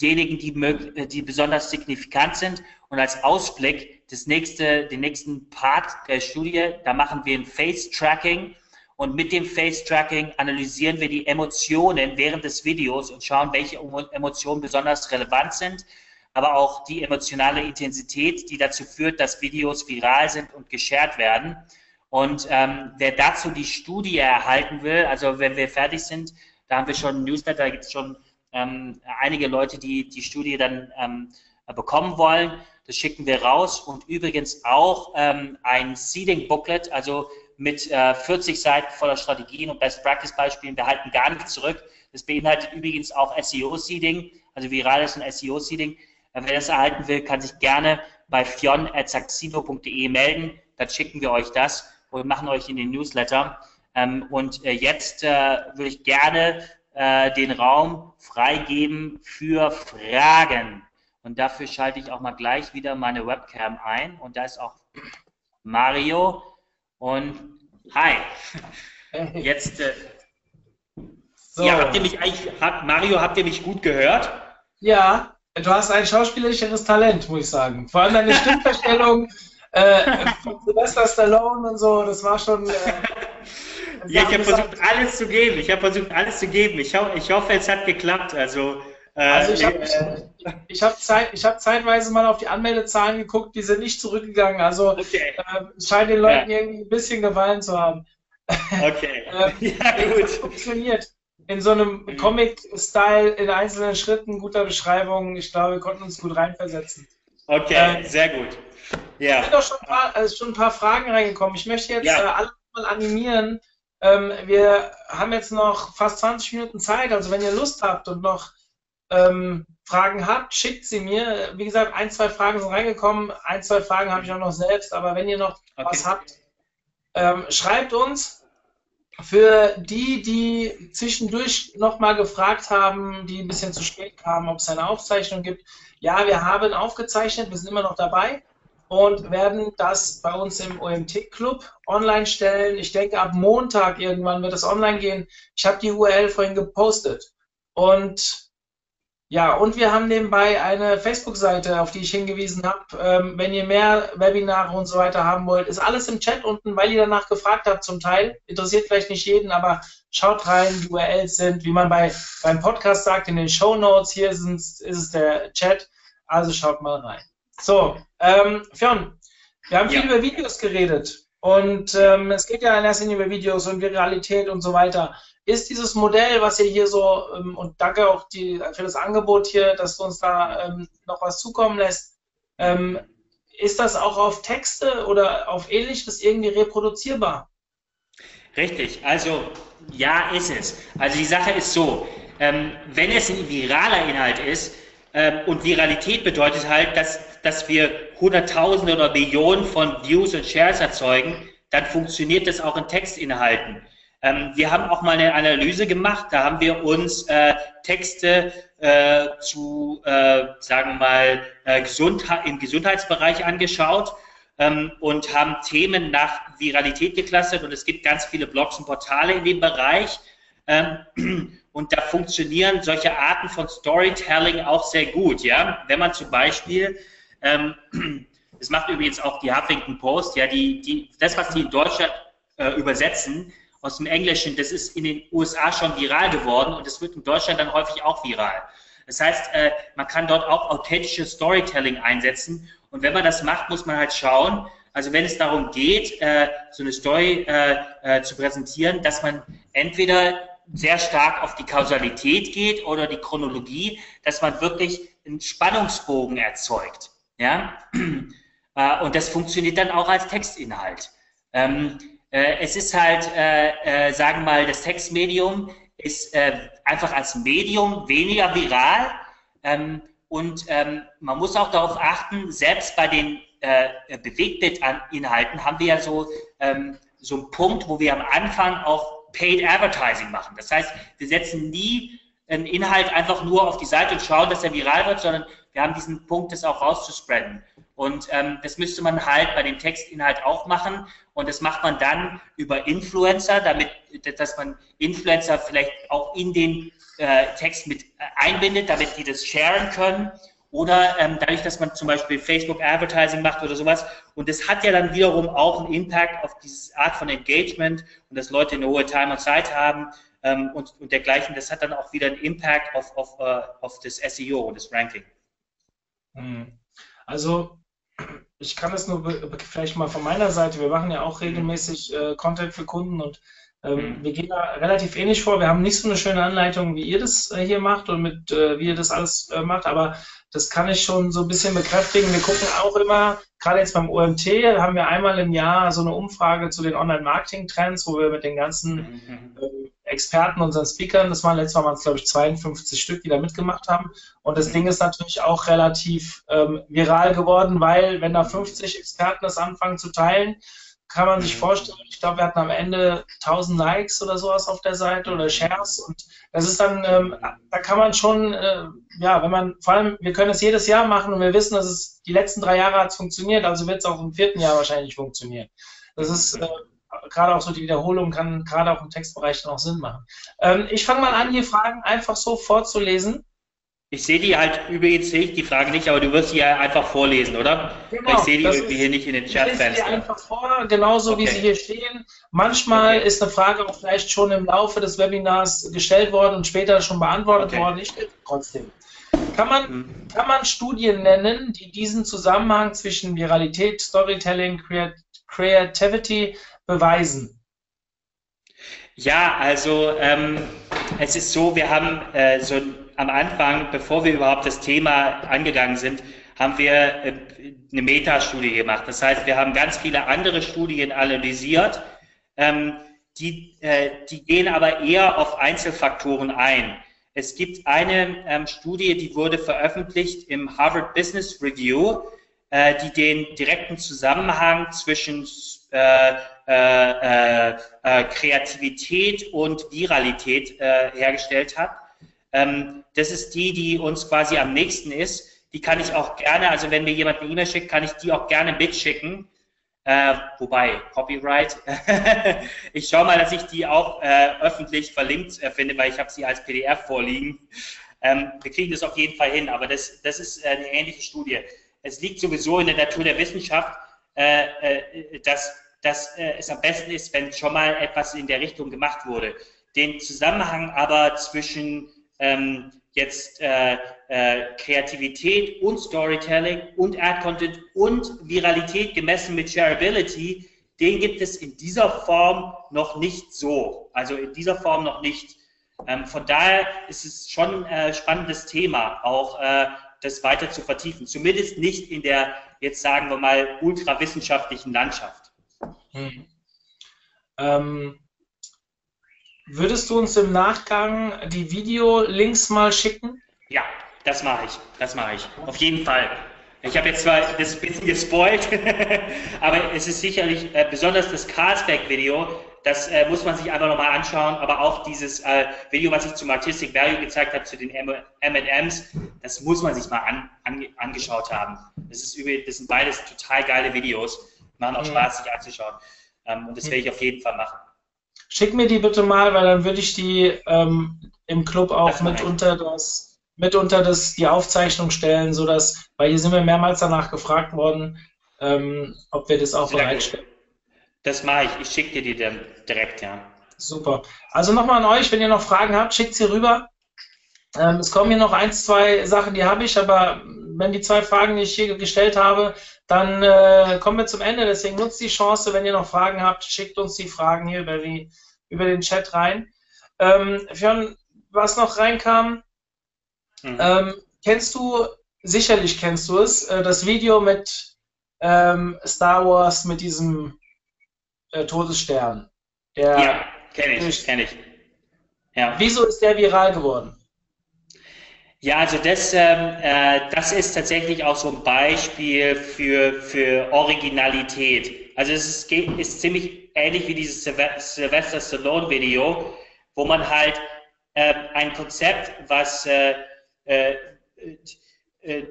diejenigen, die, die besonders signifikant sind. Und als Ausblick das nächste, den nächsten Part der Studie, da machen wir ein Face-Tracking. Und mit dem Face-Tracking analysieren wir die Emotionen während des Videos und schauen, welche Emotionen besonders relevant sind aber auch die emotionale Intensität, die dazu führt, dass Videos viral sind und geshared werden. Und ähm, wer dazu die Studie erhalten will, also wenn wir fertig sind, da haben wir schon ein Newsletter, da gibt es schon ähm, einige Leute, die die Studie dann ähm, bekommen wollen. Das schicken wir raus und übrigens auch ähm, ein Seeding Booklet, also mit äh, 40 Seiten voller Strategien und Best Practice Beispielen. Wir halten gar nichts zurück. Das beinhaltet übrigens auch SEO Seeding, also virales und SEO Seeding. Wer das erhalten will, kann sich gerne bei fion.saxino.de melden. Dann schicken wir euch das und machen euch in den Newsletter. Ähm, und äh, jetzt äh, würde ich gerne äh, den Raum freigeben für Fragen. Und dafür schalte ich auch mal gleich wieder meine Webcam ein. Und da ist auch Mario. Und hi. Jetzt. Äh, so. Ja, habt ihr mich eigentlich, hat, Mario, habt ihr mich gut gehört? Ja, du hast ein schauspielerisches Talent, muss ich sagen. Vor allem deine Stimmverstellung äh, von Sylvester Stallone und so, das war schon. Äh, ja, ich habe versucht, alles zu geben. Ich habe versucht, alles zu geben. Ich, ho ich hoffe, es hat geklappt. Also, äh, also ich habe äh, ich hab Zeit, hab zeitweise mal auf die Anmeldezahlen geguckt, die sind nicht zurückgegangen. Also okay. äh, es scheint den Leuten ja. irgendwie ein bisschen gefallen zu haben. Okay. äh, ja, gut. Funktioniert in so einem mhm. Comic-Style in einzelnen Schritten, guter Beschreibung. Ich glaube, wir konnten uns gut reinversetzen. Okay, äh, sehr gut. Ja. Es sind auch schon ein, paar, also schon ein paar Fragen reingekommen. Ich möchte jetzt ja. äh, alle mal animieren. Ähm, wir haben jetzt noch fast 20 Minuten Zeit, also wenn ihr Lust habt und noch ähm, Fragen habt, schickt sie mir. Wie gesagt, ein, zwei Fragen sind reingekommen, ein, zwei Fragen habe ich auch noch selbst, aber wenn ihr noch okay. was habt, ähm, schreibt uns. Für die, die zwischendurch nochmal gefragt haben, die ein bisschen zu spät kamen, ob es eine Aufzeichnung gibt. Ja, wir haben aufgezeichnet, wir sind immer noch dabei und werden das bei uns im OMT-Club online stellen. Ich denke, ab Montag irgendwann wird es online gehen. Ich habe die URL vorhin gepostet. Und ja, und wir haben nebenbei eine Facebook-Seite, auf die ich hingewiesen habe. Ähm, wenn ihr mehr Webinare und so weiter haben wollt, ist alles im Chat unten, weil ihr danach gefragt habt zum Teil. Interessiert vielleicht nicht jeden, aber schaut rein, die URLs sind, wie man bei, beim Podcast sagt, in den Show Notes. Hier ist es der Chat. Also schaut mal rein. So, ähm, Fionn, wir haben viel ja. über Videos geredet. Und ähm, es geht ja in erster Linie über Videos und Viralität und so weiter ist dieses Modell, was ihr hier so, ähm, und danke auch die, für das Angebot hier, dass du uns da ähm, noch was zukommen lässt, ähm, ist das auch auf Texte oder auf ähnliches irgendwie reproduzierbar? Richtig, also ja, ist es. Also die Sache ist so, ähm, wenn es ein viraler Inhalt ist, und Viralität bedeutet halt, dass, dass wir Hunderttausende oder Millionen von Views und Shares erzeugen, dann funktioniert das auch in Textinhalten. Ähm, wir haben auch mal eine Analyse gemacht, da haben wir uns äh, Texte äh, zu, äh, sagen wir mal, äh, Gesundheit, im Gesundheitsbereich angeschaut ähm, und haben Themen nach Viralität geklustert und es gibt ganz viele Blogs und Portale in dem Bereich. Ähm, und da funktionieren solche Arten von Storytelling auch sehr gut, ja. Wenn man zum Beispiel, ähm, das macht übrigens auch die Huffington Post, ja, die, die, das, was die in Deutschland äh, übersetzen, aus dem Englischen, das ist in den USA schon viral geworden und das wird in Deutschland dann häufig auch viral. Das heißt, äh, man kann dort auch authentisches Storytelling einsetzen und wenn man das macht, muss man halt schauen, also wenn es darum geht, äh, so eine Story äh, zu präsentieren, dass man entweder sehr stark auf die Kausalität geht oder die Chronologie, dass man wirklich einen Spannungsbogen erzeugt. Ja? Und das funktioniert dann auch als Textinhalt. Ähm, äh, es ist halt, äh, äh, sagen wir mal, das Textmedium ist äh, einfach als Medium weniger viral ähm, und ähm, man muss auch darauf achten, selbst bei den äh, Bewegtbildinhalten haben wir ja so, so einen Punkt, wo wir am Anfang auch Paid Advertising machen. Das heißt, wir setzen nie einen Inhalt einfach nur auf die Seite und schauen, dass er viral wird, sondern wir haben diesen Punkt, das auch rauszuspreaden. Und ähm, das müsste man halt bei dem Textinhalt auch machen. Und das macht man dann über Influencer, damit, dass man Influencer vielleicht auch in den äh, Text mit äh, einbindet, damit die das sharen können. Oder ähm, dadurch, dass man zum Beispiel Facebook Advertising macht oder sowas. Und das hat ja dann wiederum auch einen Impact auf diese Art von Engagement und dass Leute eine hohe Time und Zeit haben ähm, und, und dergleichen. Das hat dann auch wieder einen Impact auf, auf, uh, auf das SEO und das Ranking. Hm. Also ich kann es nur vielleicht mal von meiner Seite, wir machen ja auch regelmäßig äh, Content für Kunden und ähm, mhm. wir gehen da relativ ähnlich vor. Wir haben nicht so eine schöne Anleitung, wie ihr das äh, hier macht und mit äh, wie ihr das alles äh, macht, aber das kann ich schon so ein bisschen bekräftigen. Wir gucken auch immer, gerade jetzt beim OMT, haben wir einmal im Jahr so eine Umfrage zu den Online-Marketing-Trends, wo wir mit den ganzen mhm. äh, Experten, unseren Speakern, das waren letztes Mal waren es glaube ich 52 Stück, die da mitgemacht haben. Und das Ding ist natürlich auch relativ ähm, viral geworden, weil wenn da 50 Experten das anfangen zu teilen, kann man sich mhm. vorstellen, ich glaube, wir hatten am Ende 1000 Likes oder sowas auf der Seite oder Shares und das ist dann, ähm, da kann man schon, äh, ja, wenn man, vor allem, wir können es jedes Jahr machen und wir wissen, dass es die letzten drei Jahre hat es funktioniert, also wird es auch im vierten Jahr wahrscheinlich funktionieren. Das ist äh, gerade auch so die Wiederholung kann gerade auch im Textbereich dann auch Sinn machen. Ähm, ich fange mal an, hier Fragen einfach so vorzulesen. Ich sehe die halt, übrigens sehe ich die Frage nicht, aber du wirst sie ja einfach vorlesen, oder? Genau, ich sehe die irgendwie ist, hier nicht in den Chatfenster. Ich lese sie einfach vor, genauso okay. wie sie hier stehen. Manchmal okay. ist eine Frage auch vielleicht schon im Laufe des Webinars gestellt worden und später schon beantwortet okay. worden. Ich trotzdem. Kann man, mhm. kann man Studien nennen, die diesen Zusammenhang zwischen Viralität, Storytelling, Creativity beweisen? Ja, also ähm, es ist so, wir haben äh, so am Anfang, bevor wir überhaupt das Thema angegangen sind, haben wir äh, eine Metastudie gemacht. Das heißt, wir haben ganz viele andere Studien analysiert, ähm, die, äh, die gehen aber eher auf Einzelfaktoren ein. Es gibt eine ähm, Studie, die wurde veröffentlicht im Harvard Business Review, äh, die den direkten Zusammenhang zwischen Kreativität und Viralität hergestellt hat. Ähm, das ist die, die uns quasi am nächsten ist. Die kann ich auch gerne, also wenn mir jemand eine E-Mail schickt, kann ich die auch gerne mitschicken. Äh, wobei, Copyright. ich schaue mal, dass ich die auch äh, öffentlich verlinkt äh, finde, weil ich habe sie als PDF vorliegen. Ähm, wir kriegen das auf jeden Fall hin, aber das, das ist eine ähnliche Studie. Es liegt sowieso in der Natur der Wissenschaft, äh, äh, dass, dass äh, es am besten ist, wenn schon mal etwas in der Richtung gemacht wurde. Den Zusammenhang aber zwischen ähm, jetzt äh, äh, Kreativität und Storytelling und Ad-Content und Viralität gemessen mit Shareability, den gibt es in dieser Form noch nicht so. Also in dieser Form noch nicht. Ähm, von daher ist es schon ein äh, spannendes Thema, auch äh, das weiter zu vertiefen. Zumindest nicht in der, jetzt sagen wir mal, ultrawissenschaftlichen Landschaft. Hm. Ähm, würdest du uns im Nachgang die Videolinks mal schicken? Ja, das mache ich. Das mache ich. Auf jeden Fall. Ich habe jetzt zwar das ein bisschen gespoilt, aber es ist sicherlich äh, besonders das Carlsberg-Video das äh, muss man sich einfach nochmal anschauen. Aber auch dieses äh, Video, was ich zum Artistic Value gezeigt habe, zu den M&Ms, das muss man sich mal an, an, angeschaut haben. Das, ist übel, das sind beides total geile Videos. Machen auch mhm. Spaß, sich anzuschauen. Ähm, und das werde ich auf jeden Fall machen. Schick mir die bitte mal, weil dann würde ich die ähm, im Club auch mit unter das, mit unter das, die Aufzeichnung stellen, sodass, weil hier sind wir mehrmals danach gefragt worden, ähm, ob wir das auch bereitstellen. Das mache ich. Ich schicke dir die dann direkt, ja. Super. Also nochmal an euch, wenn ihr noch Fragen habt, schickt sie rüber. Ähm, es kommen hier noch ein, zwei Sachen, die habe ich, aber wenn die zwei Fragen, die ich hier gestellt habe, dann äh, kommen wir zum Ende. Deswegen nutzt die Chance, wenn ihr noch Fragen habt, schickt uns die Fragen hier über, die, über den Chat rein. Ähm, Fionn, was noch reinkam, mhm. ähm, kennst du, sicherlich kennst du es, äh, das Video mit ähm, Star Wars mit diesem äh, Todesstern. Der ja, kenne ich, kenne ich. Ja. Wieso ist der viral geworden? Ja, also das, ähm, äh, das ist tatsächlich auch so ein Beispiel für, für Originalität. Also es ist, ist ziemlich ähnlich wie dieses Sylvester Stallone Video, wo man halt äh, ein Konzept, was äh, äh, äh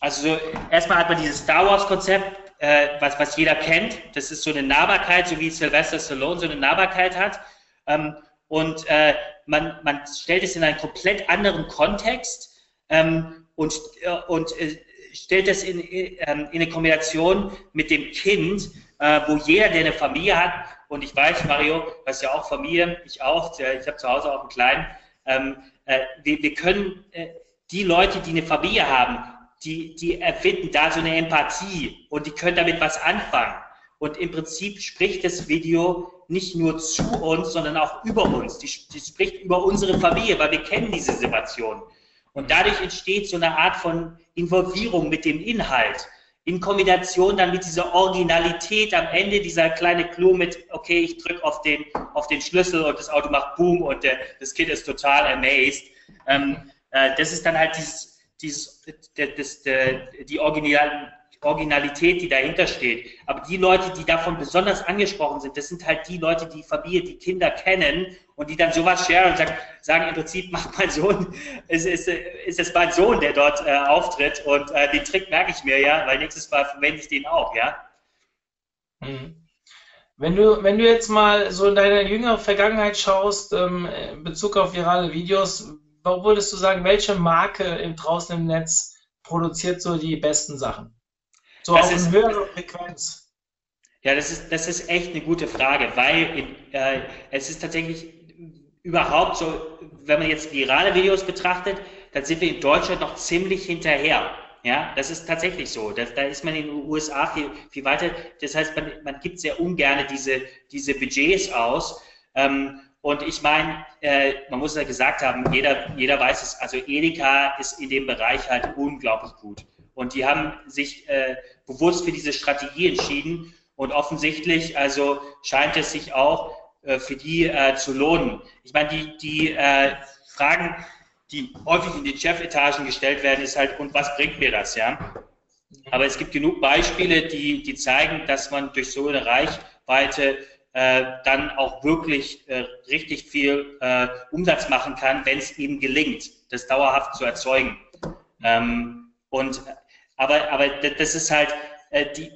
also erstmal hat man dieses Star Wars Konzept, äh, was, was jeder kennt. Das ist so eine Nahbarkeit, so wie Sylvester Stallone so eine Nahbarkeit hat. Ähm, und äh, man, man stellt es in einen komplett anderen Kontext ähm, und, äh, und äh, stellt es in, ähm, in eine Kombination mit dem Kind, äh, wo jeder, der eine Familie hat, und ich weiß, Mario, du hast ja auch Familie, ich auch, ich habe zu Hause auch einen kleinen, ähm, äh, wir, wir können äh, die Leute, die eine Familie haben, die, die erfinden da so eine Empathie und die können damit was anfangen. Und im Prinzip spricht das Video nicht nur zu uns, sondern auch über uns. Die, die spricht über unsere Familie, weil wir kennen diese Situation. Und dadurch entsteht so eine Art von Involvierung mit dem Inhalt. In Kombination dann mit dieser Originalität am Ende, dieser kleine Clou mit, okay, ich drücke auf den, auf den Schlüssel und das Auto macht Boom und der, das Kind ist total amazed. Ähm, äh, das ist dann halt dieses, dieses, das, das, die Original, Originalität, die dahinter steht. Aber die Leute, die davon besonders angesprochen sind, das sind halt die Leute, die Familie, die Kinder kennen und die dann sowas share und sagen, sagen im Prinzip, macht mein Sohn, ist, ist, ist es mein Sohn, der dort äh, auftritt und äh, den Trick merke ich mir ja, weil nächstes Mal verwende ich den auch, ja. Mhm. Wenn du, wenn du jetzt mal so in deine jüngere Vergangenheit schaust, ähm, in Bezug auf virale Videos, wo würdest du sagen, welche Marke im, draußen im Netz produziert so die besten Sachen? So das auf ist, höherer Frequenz. Ja, das ist, das ist echt eine gute Frage, weil äh, es ist tatsächlich überhaupt so, wenn man jetzt virale Videos betrachtet, dann sind wir in Deutschland noch ziemlich hinterher. Ja, das ist tatsächlich so. Da, da ist man in den USA viel, viel weiter. Das heißt, man, man gibt sehr ungern diese, diese Budgets aus. Ähm, und ich meine, äh, man muss ja gesagt haben, jeder, jeder weiß es, also Edeka ist in dem Bereich halt unglaublich gut. Und die haben sich äh, bewusst für diese Strategie entschieden. Und offensichtlich, also scheint es sich auch äh, für die äh, zu lohnen. Ich meine, die, die äh, Fragen, die häufig in den Chefetagen gestellt werden, ist halt, und was bringt mir das, ja? Aber es gibt genug Beispiele, die, die zeigen, dass man durch so eine Reichweite äh, dann auch wirklich äh, richtig viel äh, Umsatz machen kann, wenn es ihm gelingt, das dauerhaft zu erzeugen. Ähm, und aber, aber das ist halt äh, die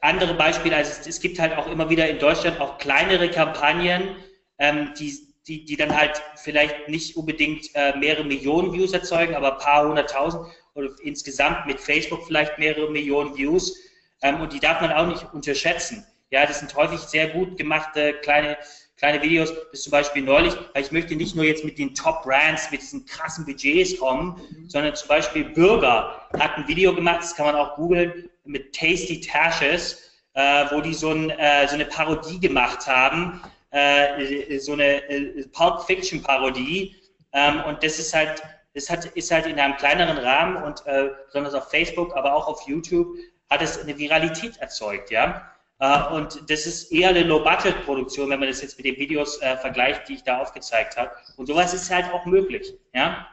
andere Beispiele, also es, es, gibt halt auch immer wieder in Deutschland auch kleinere Kampagnen, ähm, die, die, die dann halt vielleicht nicht unbedingt äh, mehrere Millionen Views erzeugen, aber ein paar hunderttausend oder insgesamt mit Facebook vielleicht mehrere Millionen Views. Ähm, und die darf man auch nicht unterschätzen. Ja, das sind häufig sehr gut gemachte kleine, kleine Videos. Das zum Beispiel neulich, weil ich möchte nicht nur jetzt mit den Top-Brands, mit diesen krassen Budgets kommen, mhm. sondern zum Beispiel Bürger hat ein Video gemacht, das kann man auch googeln, mit Tasty Tashes, äh, wo die so, ein, äh, so, eine Parodie gemacht haben, äh, so eine äh, Pulp Fiction Parodie. Ähm, und das ist halt, das hat, ist halt in einem kleineren Rahmen und äh, besonders auf Facebook, aber auch auf YouTube hat es eine Viralität erzeugt, ja. Äh, und das ist eher eine Low-Budget-Produktion, wenn man das jetzt mit den Videos äh, vergleicht, die ich da aufgezeigt habe. Und sowas ist halt auch möglich. Ja?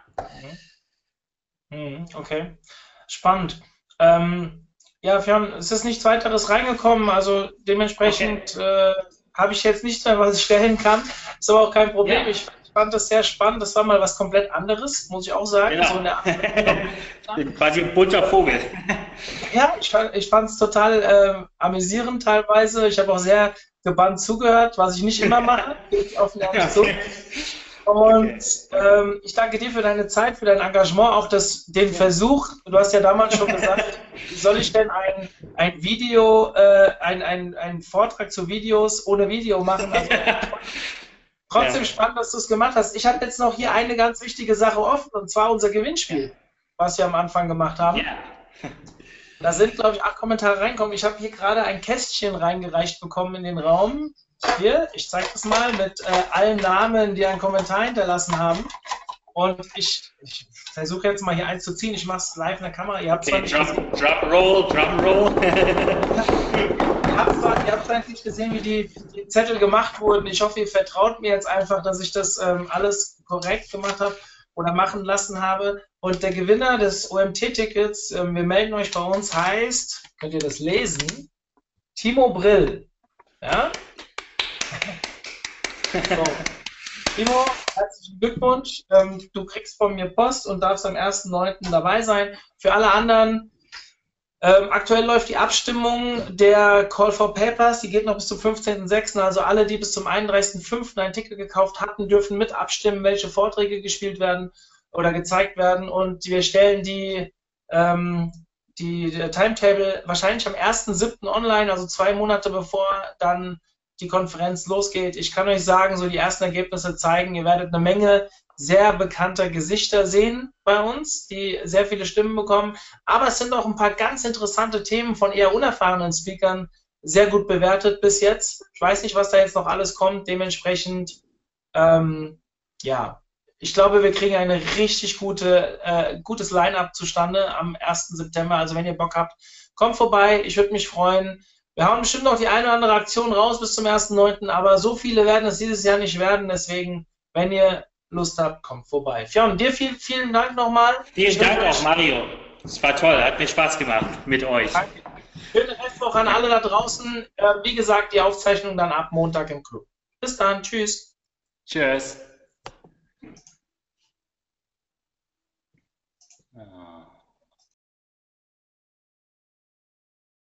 Mhm. Mhm, okay, spannend. Ähm, ja, haben, es ist nichts weiteres reingekommen, also dementsprechend okay. äh, habe ich jetzt nichts mehr, was ich stellen kann. Ist aber auch kein Problem. Ja. Ich fand das sehr spannend. Das war mal was komplett anderes, muss ich auch sagen. Genau. So eine Quasi ein bunter Vogel. Ja, ich fand es total äh, amüsierend teilweise. Ich habe auch sehr gebannt zugehört, was ich nicht immer mache. Ich auf okay. zu. Und ähm, ich danke dir für deine Zeit, für dein Engagement, auch das, den Versuch. Du hast ja damals schon gesagt, soll ich denn ein, ein Video, äh, ein, ein, einen Vortrag zu Videos ohne Video machen? Also, Trotzdem ja. spannend, dass du es gemacht hast. Ich habe jetzt noch hier eine ganz wichtige Sache offen, und zwar unser Gewinnspiel, was wir am Anfang gemacht haben. Ja. Da sind, glaube ich, acht Kommentare reingekommen. Ich habe hier gerade ein Kästchen reingereicht bekommen in den Raum. Hier, ich zeige das mal mit äh, allen Namen, die einen Kommentar hinterlassen haben. Und ich, ich versuche jetzt mal hier eins zu ziehen. Ich mache es live in der Kamera. Ihr habt okay, Drum, Drum Roll, Roll. ihr habt nicht gesehen, wie die, die, Zettel gemacht wurden. Ich hoffe, ihr vertraut mir jetzt einfach, dass ich das ähm, alles korrekt gemacht habe oder machen lassen habe. Und der Gewinner des OMT-Tickets, äh, wir melden euch bei uns, heißt, könnt ihr das lesen, Timo Brill. Ja? So. Timo, herzlichen Glückwunsch. Ähm, du kriegst von mir Post und darfst am 1.9. dabei sein. Für alle anderen, ähm, aktuell läuft die Abstimmung der Call for Papers, die geht noch bis zum 15.06. Also alle, die bis zum 31.05. ein Ticket gekauft hatten, dürfen mit abstimmen, welche Vorträge gespielt werden oder gezeigt werden. Und wir stellen die, ähm, die Timetable wahrscheinlich am 1.07. online, also zwei Monate bevor dann die Konferenz losgeht. Ich kann euch sagen, so die ersten Ergebnisse zeigen, ihr werdet eine Menge sehr bekannter Gesichter sehen bei uns, die sehr viele Stimmen bekommen. Aber es sind auch ein paar ganz interessante Themen von eher unerfahrenen Speakern sehr gut bewertet bis jetzt. Ich weiß nicht, was da jetzt noch alles kommt. Dementsprechend, ähm, ja, ich glaube, wir kriegen ein richtig gute, äh, gutes Line-up zustande am 1. September. Also wenn ihr Bock habt, kommt vorbei. Ich würde mich freuen. Wir haben bestimmt noch die eine oder andere Aktion raus bis zum 1.9., aber so viele werden es dieses Jahr nicht werden. Deswegen, wenn ihr Lust habt, kommt vorbei. Fionn, dir viel, vielen Dank nochmal. Vielen Dank auch, Mario. Es war toll, hat mir Spaß gemacht mit euch. Danke. Schöne Restwoche an alle da draußen. Äh, wie gesagt, die Aufzeichnung dann ab Montag im Club. Bis dann, tschüss. Tschüss.